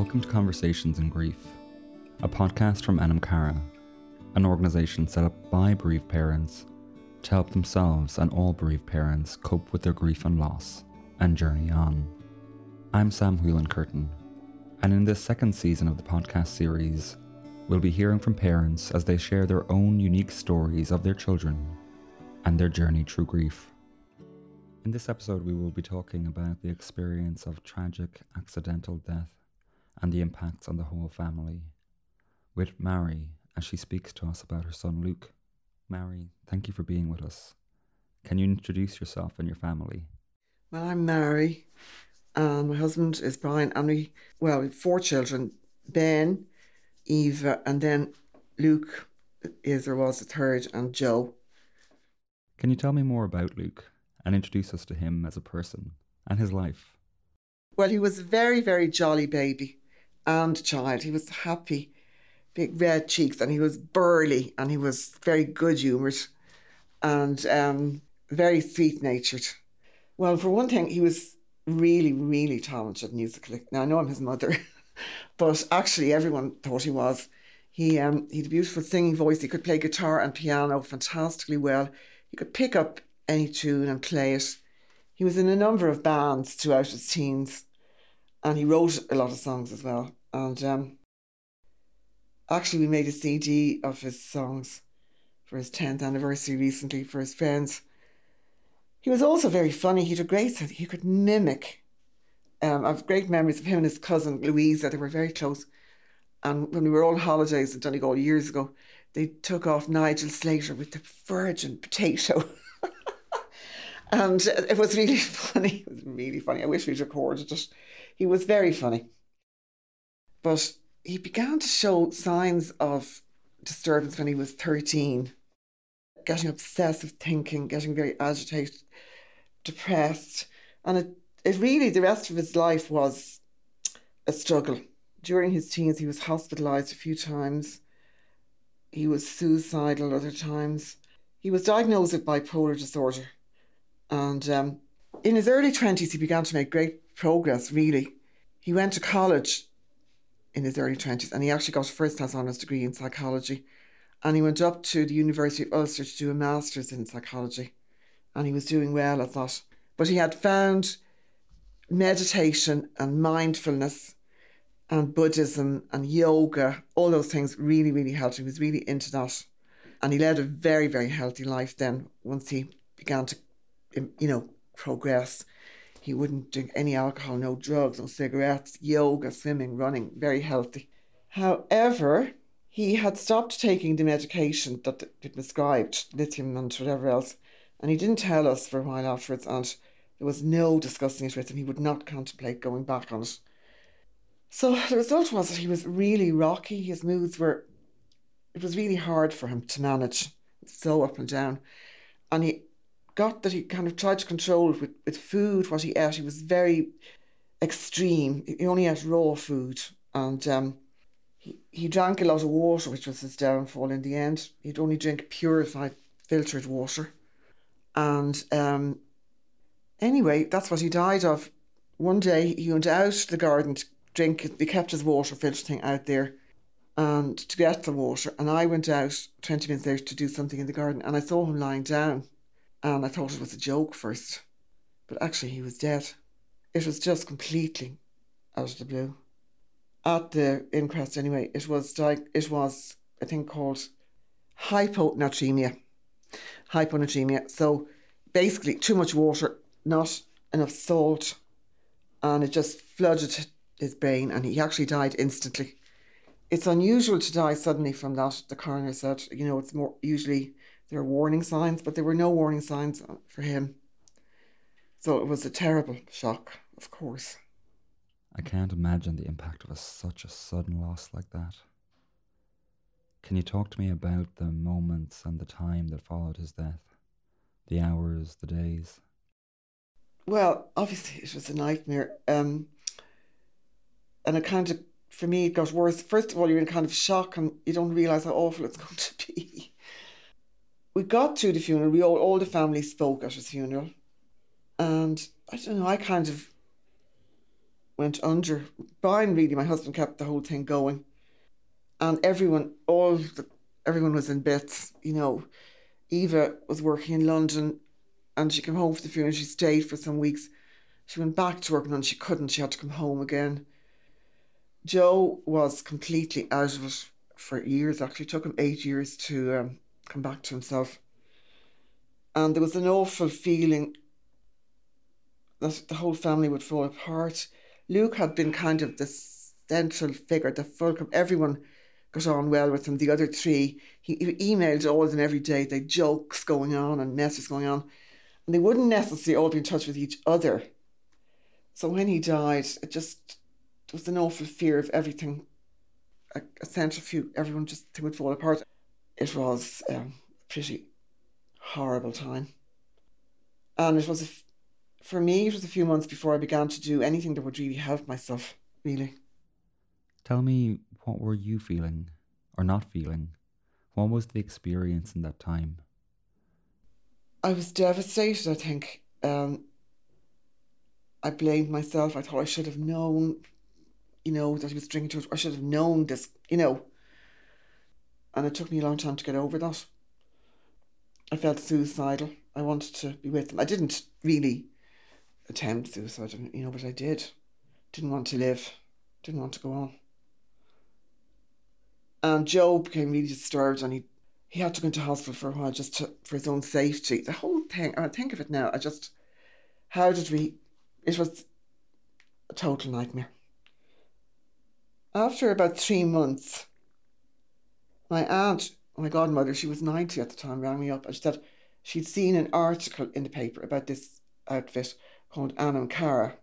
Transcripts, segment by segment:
Welcome to Conversations in Grief, a podcast from Anam Cara, an organisation set up by bereaved parents to help themselves and all bereaved parents cope with their grief and loss and journey on. I'm Sam Whelan Curtin, and in this second season of the podcast series, we'll be hearing from parents as they share their own unique stories of their children and their journey through grief. In this episode, we will be talking about the experience of tragic accidental death and the impacts on the whole family, with Mary as she speaks to us about her son Luke. Mary, thank you for being with us. Can you introduce yourself and your family? Well, I'm Mary, and my husband is Brian, and we, well, we have four children Ben, Eva, and then Luke is or was the third, and Joe. Can you tell me more about Luke? and introduce us to him as a person and his life. Well, he was a very, very jolly baby and child. He was happy, big red cheeks, and he was burly and he was very good humoured and um, very sweet natured. Well, for one thing, he was really, really talented musically. Now, I know I'm his mother, but actually, everyone thought he was. He, um, he had a beautiful singing voice. He could play guitar and piano fantastically well. He could pick up any tune and play it. He was in a number of bands throughout his teens, and he wrote a lot of songs as well. And um, actually, we made a CD of his songs for his 10th anniversary recently for his friends. He was also very funny. He had a great sense. He could mimic. Um, I have great memories of him and his cousin Louisa. They were very close. And when we were on holidays in Donegal years ago, they took off Nigel Slater with the virgin potato. And it was really funny. It was really funny. I wish we'd recorded it. He was very funny. But he began to show signs of disturbance when he was 13, getting obsessive thinking, getting very agitated, depressed. And it, it really, the rest of his life was a struggle. During his teens, he was hospitalized a few times. He was suicidal other times. He was diagnosed with bipolar disorder and um, in his early 20s, he began to make great progress, really. He went to college in his early 20s and he actually got a first class honours degree in psychology. And he went up to the University of Ulster to do a master's in psychology. And he was doing well, at that. But he had found meditation and mindfulness and Buddhism and yoga, all those things really, really helped. Him. He was really into that. And he led a very, very healthy life then once he began to you know, progress. He wouldn't drink any alcohol, no drugs, no cigarettes, yoga, swimming, running, very healthy. However, he had stopped taking the medication that it prescribed, lithium and whatever else, and he didn't tell us for a while afterwards, and there was no discussing it with him. He would not contemplate going back on it. So the result was that he was really rocky. His moods were, it was really hard for him to manage, so up and down. And he got that he kind of tried to control with, with food, what he ate. He was very extreme. He only ate raw food and um, he, he drank a lot of water, which was his downfall in the end. He'd only drink purified, filtered water. And um, anyway, that's what he died of. One day he went out to the garden to drink, he kept his water filter thing out there and to get the water. And I went out 20 minutes later to do something in the garden and I saw him lying down and I thought it was a joke first, but actually he was dead. It was just completely out of the blue. At the inquest, anyway, it was like it was a thing called hyponatremia. Hyponatremia. So basically, too much water, not enough salt, and it just flooded his brain, and he actually died instantly. It's unusual to die suddenly from that. The coroner said, you know, it's more usually there were warning signs, but there were no warning signs for him. So it was a terrible shock, of course. I can't imagine the impact of a, such a sudden loss like that. Can you talk to me about the moments and the time that followed his death? The hours, the days? Well, obviously it was a nightmare. Um, and it kind of, for me, it got worse. First of all, you're in kind of shock and you don't realise how awful it's going to be we got to the funeral. We all, all the family spoke at his funeral, and I don't know. I kind of went under. Brian, really, my husband, kept the whole thing going. And everyone, all the, everyone was in bits. You know, Eva was working in London and she came home for the funeral. She stayed for some weeks. She went back to work and she couldn't. She had to come home again. Joe was completely out of it for years. Actually, it took him eight years to um, come back to himself. And there was an awful feeling that the whole family would fall apart. Luke had been kind of the central figure, the fulcrum. Everyone got on well with him. The other three, he, emailed all of them every day. They jokes going on and messes going on, and they wouldn't necessarily all be in touch with each other. So when he died, it just there was an awful fear of everything. A, a central few, everyone just would fall apart. It was um, a pretty horrible time, and it was a for me, it was a few months before I began to do anything that would really help myself, really. Tell me, what were you feeling or not feeling? What was the experience in that time? I was devastated, I think. Um, I blamed myself. I thought I should have known, you know, that he was drinking too much. I should have known this, you know. And it took me a long time to get over that. I felt suicidal. I wanted to be with them. I didn't really attempt suicide, you know, but I did. Didn't want to live, didn't want to go on. And Joe became really disturbed and he, he had to go into hospital for a while just to, for his own safety. The whole thing, I think of it now, I just, how did we, it was a total nightmare. After about three months, my aunt, my godmother, she was 90 at the time, rang me up and she said she'd seen an article in the paper about this outfit called Anam Cara,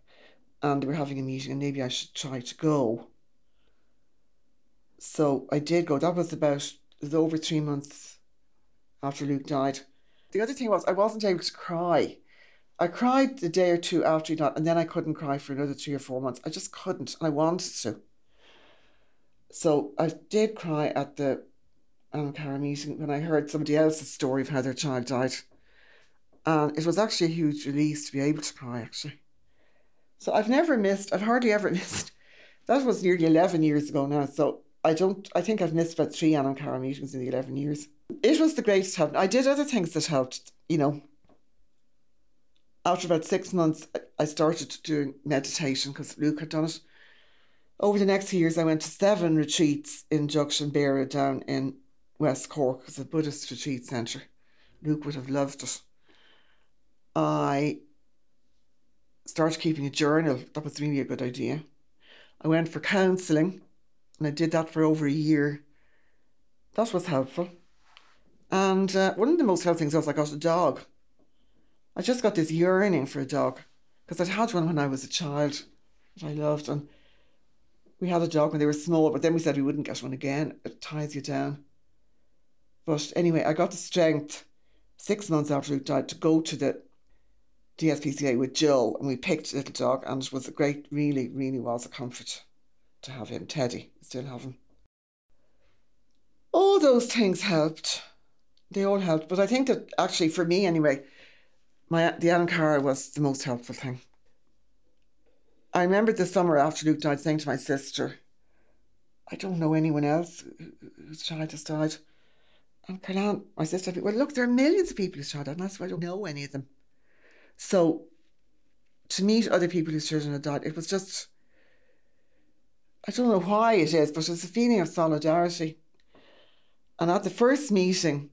and they were having a meeting, and maybe I should try to go. So I did go. That was about was over three months after Luke died. The other thing was I wasn't able to cry. I cried the day or two after he died, and then I couldn't cry for another three or four months. I just couldn't, and I wanted to. So I did cry at the Um, Anam Cara meeting when I heard somebody else's story of how their child died. And it was actually a huge release to be able to cry, actually. So I've never missed, I've hardly ever missed. That was nearly 11 years ago now. So I don't, I think I've missed about three Anam Cara meetings in the 11 years. It was the greatest help. I did other things that helped, you know. After about six months, I started doing meditation because Luke had done it. Over the next few years, I went to seven retreats in Dzogchen Beara down in West Cork. It's a Buddhist retreat centre. Luke would have loved it. I started keeping a journal. That was really a good idea. I went for counselling and I did that for over a year. That was helpful. And uh, one of the most helpful things was I got a dog. I just got this yearning for a dog because I'd had one when I was a child that I loved. And we had a dog when they were small, but then we said we wouldn't get one again. It ties you down. But anyway, I got the strength six months after Luke died to go to the DSPCA with Jill and we picked Little Dog and it was a great, really, really was a comfort to have him. Teddy, still have him. All those things helped. They all helped. But I think that actually for me anyway, my the Anam Cara was the most helpful thing. I remember the summer after Luke died saying to my sister, I don't know anyone else whose child has died. And Caroline, my sister, well, look, there are millions of people whose child died, and that's why I don't know any of them. So to meet other people whose children had died, it was just, I don't know why it is, but it's a feeling of solidarity. And at the first meeting,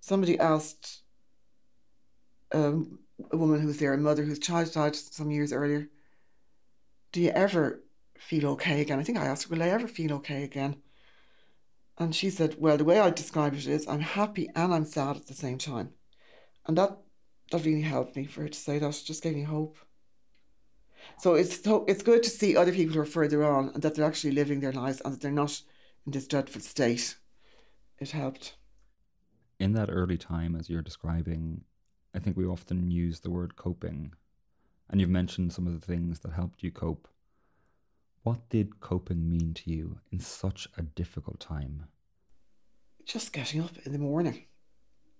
somebody asked um, a woman who was there, a mother whose child died some years earlier, Do you ever feel okay again? I think I asked Will I ever feel okay again? And she said, Well, the way I describe it is I'm happy and I'm sad at the same time. And that that really helped me for her to say that. Just gave me hope. So it's so it's good to see other people who are further on and that they're actually living their lives and that they're not in this dreadful state. It helped. In that early time, as you're describing, I think we often use the word coping, and you've mentioned some of the things that helped you cope. What did coping mean to you in such a difficult time? Just getting up in the morning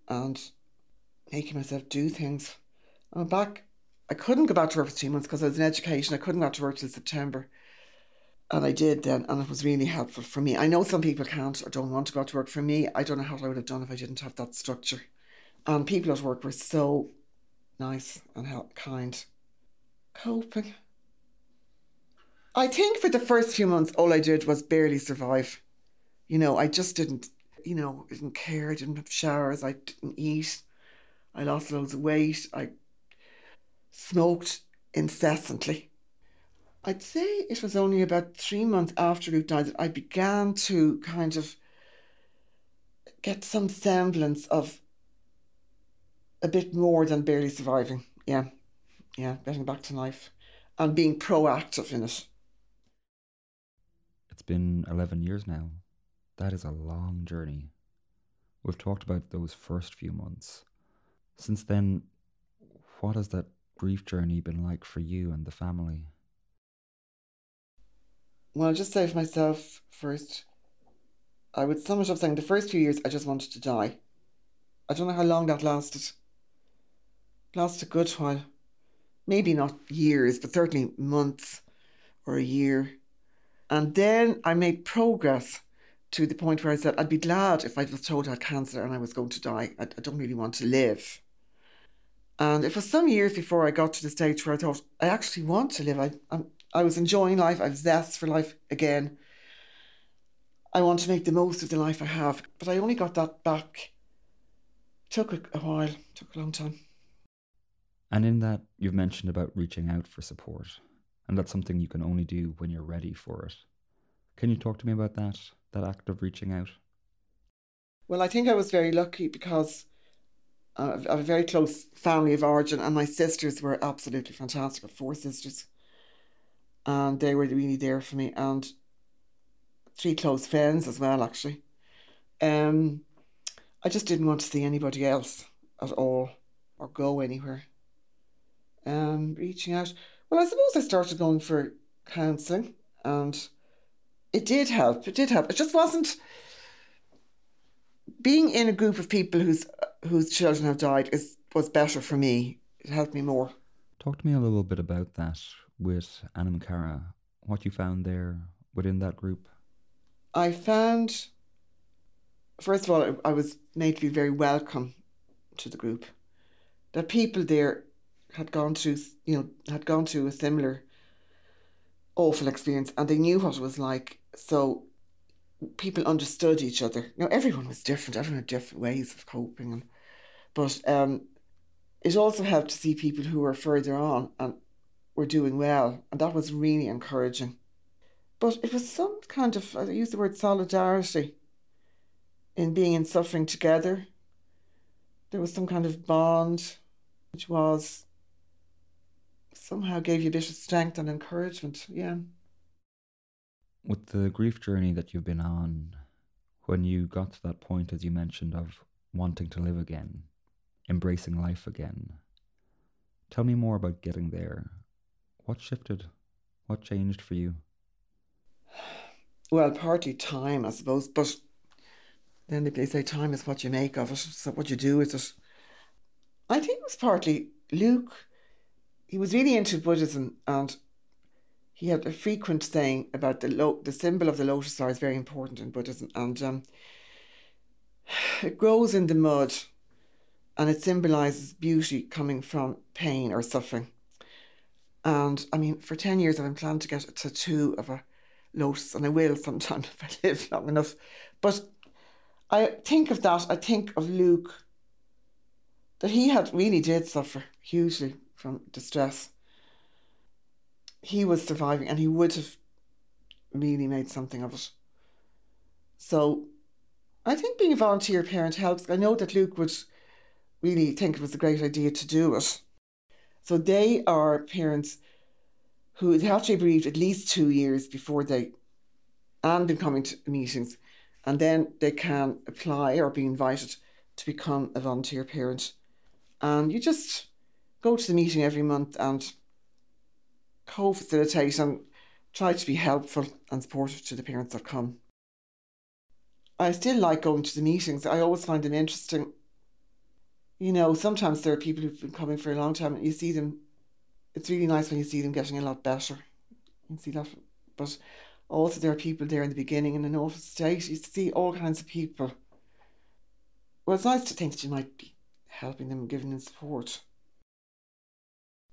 and making myself do things. I'm back I couldn't go back to work for three months because I was in education. I couldn't go back to work till September. And I did then, and it was really helpful for me. I know some people can't or don't want to go to work. For me, I don't know how I would have done if I didn't have that structure. And people at work were so nice and help, kind. Coping. I think for the first few months, all I did was barely survive. You know, I just didn't, you know, didn't care. I didn't have showers. I didn't eat. I lost loads of weight. I smoked incessantly. I'd say it was only about three months after Luke died that I began to kind of get some semblance of a bit more than barely surviving. Yeah, yeah, getting back to life and being proactive in it. Been 11 years now. That is a long journey. We've talked about those first few months. Since then, what has that grief journey been like for you and the family? Well, I'll just say for myself first, I would sum it up saying the first few years I just wanted to die. I don't know how long that lasted. It lasted a good while. Maybe not years, but certainly months or a year. And then I made progress to the point where I said I'd be glad if I was told I had cancer and I was going to die. I, I don't really want to live. And it was some years before I got to the stage where I thought, I actually want to live. I, I'm, I was enjoying life. I was zest for life again. I want to make the most of the life I have. But I only got that back. Took a, a while, took a long time. And in that, you've mentioned about reaching out for support. And that's something you can only do when you're ready for it. Can you talk to me about that, that act of reaching out? Well, I think I was very lucky because I have a very close family of origin, and my sisters were absolutely fantastic. Four sisters and they were really there for me and three close friends as well actually um I just didn't want to see anybody else at all or go anywhere um reaching out well I suppose I started going for counselling and it did help. It did help. It just wasn't being in a group of people whose whose children have died is was better for me. It helped me more. Talk to me a little bit about that with Anam Cara, what you found there within that group? I found, first of all, I was made to feel very welcome to the group. That people there had gone through, you know, had gone through a similar awful experience and they knew what it was like. So people understood each other. Know, everyone was different, everyone had different ways of coping. And, but um, it also helped to see people who were further on and were doing well, and that was really encouraging. But it was some kind of, I use the word solidarity in being in suffering together. There was some kind of bond which was somehow gave you a bit of strength and encouragement. Yeah. With the grief journey that you've been on, when you got to that point, as you mentioned, of wanting to live again, embracing life again, tell me more about getting there what shifted? What changed for you? Well, partly time, I suppose, but then they say time is what you make of it, so what you do with it. I think it was partly Luke. He was really into Buddhism, and he had a frequent saying about the lo- the symbol of the lotus star is very important in Buddhism, and um, it grows in the mud, and it symbolizes beauty coming from pain or suffering. And I mean, for 10 years, I've been planning to get a tattoo of a lotus, and I will sometime if I live long enough. But I think of that, I think of Luke, that he had really did suffer hugely from distress. He was surviving and he would have really made something of it. So I think being a volunteer parent helps. I know that Luke would really think it was a great idea to do it. So they are parents who have to be bereaved at least two years before they and been coming to meetings, and then they can apply or be invited to become a volunteer parent. And you just go to the meeting every month and co facilitate and try to be helpful and supportive to the parents that come. I still like going to the meetings. I always find them interesting you know, sometimes there are people who've been coming for a long time and you see them it's really nice when you see them getting a lot better. You see that. But also, there are people there in the beginning in an awful state. You see all kinds of people. Well, it's nice to think that you might be helping them, giving them support.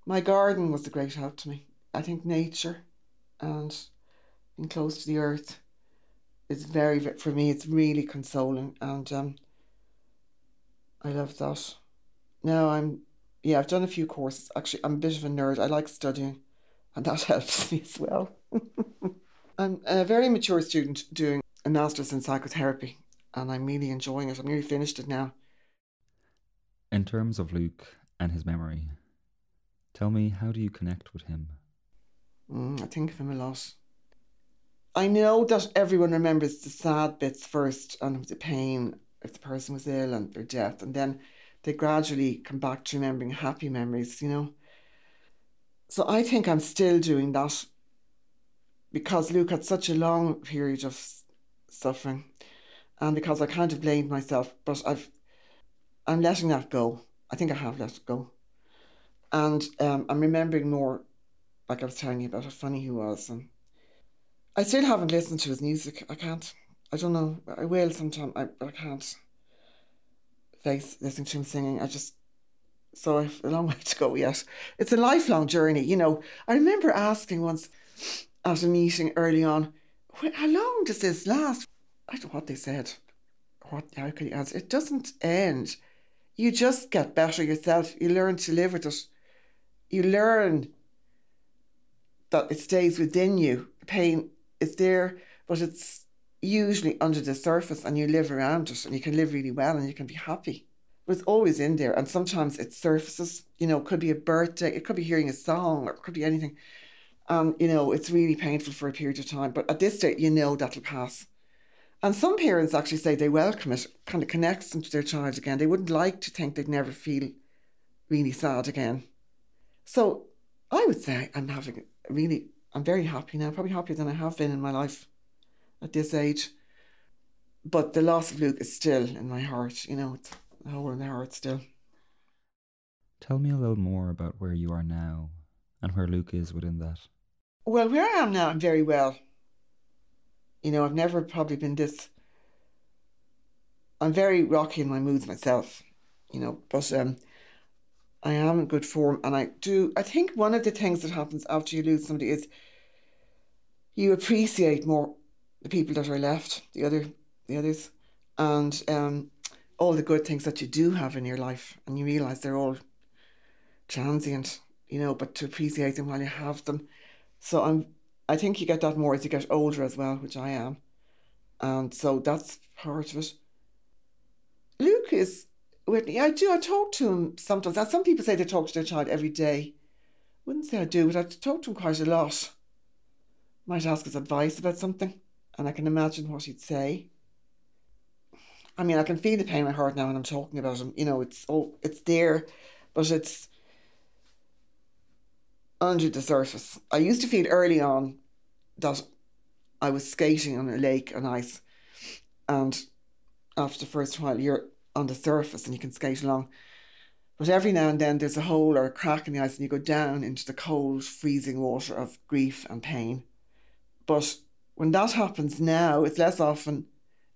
My garden was a great help to me. I think nature and being close to the earth is very, for me, it's really consoling. And um, I love that. Now I'm, yeah, I've done a few courses. Actually, I'm a bit of a nerd. I like studying, and that helps me as well. I'm a very mature student doing a master's in psychotherapy, and I'm really enjoying it. I'm nearly finished it now. In terms of Luke and his memory, tell me, how do you connect with him? Mm, I think of him a lot. I know that everyone remembers the sad bits first and the pain if the person was ill and their death, and then they gradually come back to remembering happy memories, you know. So I think I'm still doing that because Luke had such a long period of suffering and because I kind of blamed myself, but I've I'm letting that go. I think I have let it go. And um, I'm remembering more, like I was telling you about how funny he was. And I still haven't listened to his music. I can't. I don't know. I will sometime. I, I can't face listening to him singing. I just so I've a long way to go yet. It's a lifelong journey, you know. I remember asking once at a meeting early on, how long does this last? I don't know what they said. What how could you answer? It doesn't end. You just get better yourself. You learn to live with it. You learn that it stays within you. The pain is there, but it's usually under the surface and you live around it and you can live really well and you can be happy. But it's always in there and sometimes it surfaces, you know, it could be a birthday, it could be hearing a song or it could be anything. And, you know, it's really painful for a period of time. But at this stage, you know that'll pass. And some parents actually say they welcome it, kind of connects them to their child again. They wouldn't like to think they'd never feel really sad again. So I would say I'm having really, I'm very happy now, probably happier than I have been in my life at this age. But the loss of Luke is still in my heart, you know, it's a hole in my heart still. Tell me a little more about where you are now and where Luke is within that. Well, where I am now, I'm very well. You know, I've never probably been this. I'm very rocky in my moods myself, you know, but um, I am in good form, and I do. I think one of the things that happens after you lose somebody is you appreciate more the people that are left, the other, the others, and um, all the good things that you do have in your life, and you realize they're all transient, you know, but to appreciate them while you have them. So I'm, I think you get that more as you get older as well, which I am, and so that's part of it. Luke is Whitney. I do. I talk to him sometimes. Now, some people say they talk to their child every day. Wouldn't say I do, but I talk to him quite a lot. Might ask his advice about something and I can imagine what he'd say. I mean, I can feel the pain in my heart now when I'm talking about him. You know, it's oh, it's there, but it's under the surface. I used to feel early on that I was skating on a lake on ice, and after the first while, you're on the surface and you can skate along. But every now and then, there's a hole or a crack in the ice, and you go down into the cold, freezing water of grief and pain. But when that happens now, it's less often,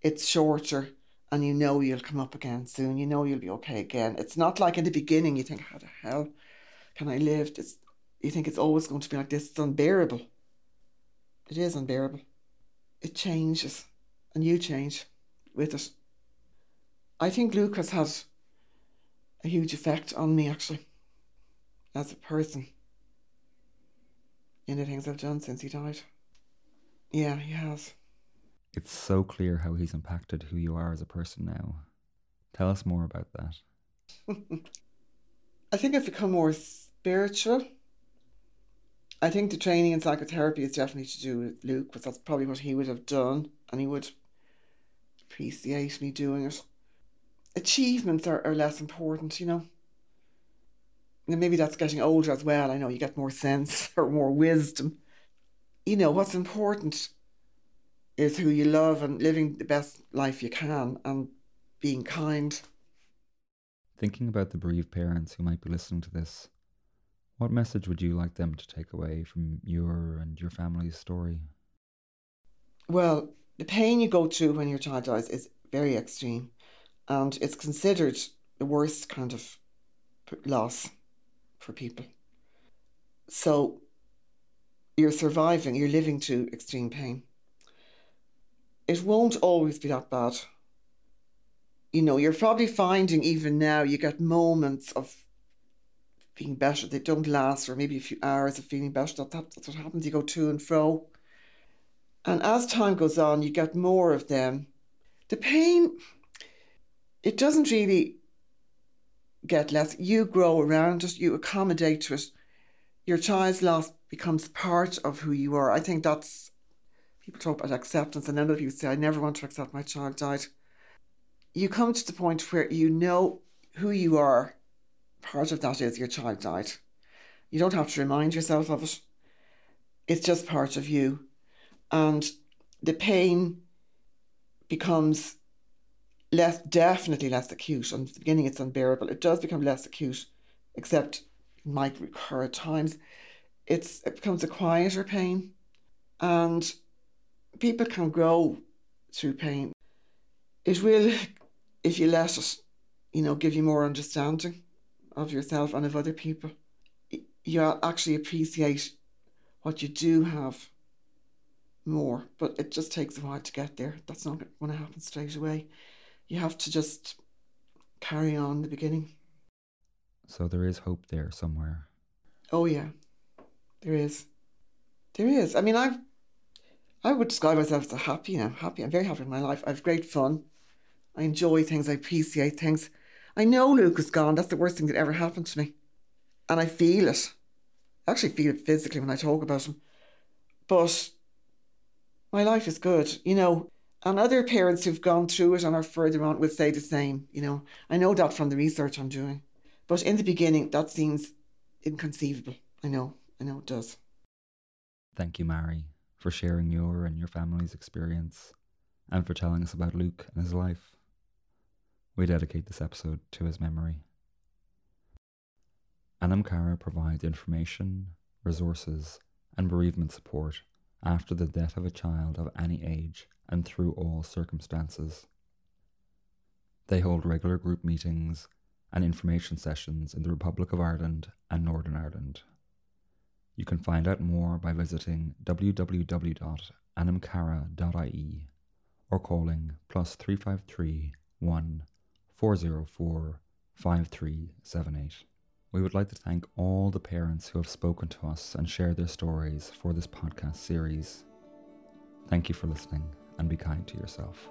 it's shorter, and you know you'll come up again soon. You know you'll be okay again. It's not like in the beginning you think, how the hell can I live? It's, you think it's always going to be like this. It's unbearable. It is unbearable. It changes, and you change with it. I think Luke has had a huge effect on me, actually, as a person, in the things I've done since he died. Yeah, he has. It's so clear how he's impacted who you are as a person now. Tell us more about that. I think I've become more spiritual. I think the training in psychotherapy is definitely to do with Luke, because that's probably what he would have done, and he would appreciate me doing it. Achievements are, are less important, you know. And maybe that's getting older as well. I know you get more sense or more wisdom you know, what's important is who you love and living the best life you can and being kind. Thinking about the bereaved parents who might be listening to this, What message would you like them to take away from your and your family's story? Well, the pain you go through when your child dies is very extreme and it's considered the worst kind of loss for people. So you're surviving, you're living to extreme pain. It won't always be that bad. You know, you're probably finding even now you get moments of feeling better. They don't last for maybe a few hours of feeling better. That, that, that's what happens. You go to and fro. And as time goes on, you get more of them. The pain, it doesn't really get less. You grow around it, you accommodate to it. Your child's loss becomes part of who you are. I think that's, people talk about acceptance, and none of you say, I never want to accept my child died. You come to the point where you know who you are part of that is your child died. You don't have to remind yourself of it. It's just part of you. And the pain becomes less, definitely less acute. And at the beginning, it's unbearable. It does become less acute, except it might recur at times. It's, it becomes a quieter pain. And people can grow through pain. It will, if you let it, you know, give you more understanding of yourself and of other people. You actually appreciate what you do have more, but it just takes a while to get there. That's not going to happen straight away. You have to just carry on the beginning. So there is hope there somewhere. Oh yeah, there is. There is. I mean, I've I would describe myself as a happy now. Happy. I'm very happy in my life. I have great fun. I enjoy things. I appreciate things. I know Luke is gone. That's the worst thing that ever happened to me. And I feel it. I actually feel it physically when I talk about him. But my life is good, you know. And other parents who've gone through it and are further on will say the same, you know. I know that from the research I'm doing. But in the beginning, that seems inconceivable. I know, I know it does. Thank you, Mary, for sharing your and your family's experience and for telling us about Luke and his life. We dedicate this episode to his memory. Anam Cara provides information, resources, and bereavement support after the death of a child of any age and through all circumstances. They hold regular group meetings and information sessions in the Republic of Ireland and Northern Ireland. You can find out more by visiting www.anamcara.ie or calling plus 353 1 404 5378. We would like to thank all the parents who have spoken to us and shared their stories for this podcast series. Thank you for listening and be kind to yourself.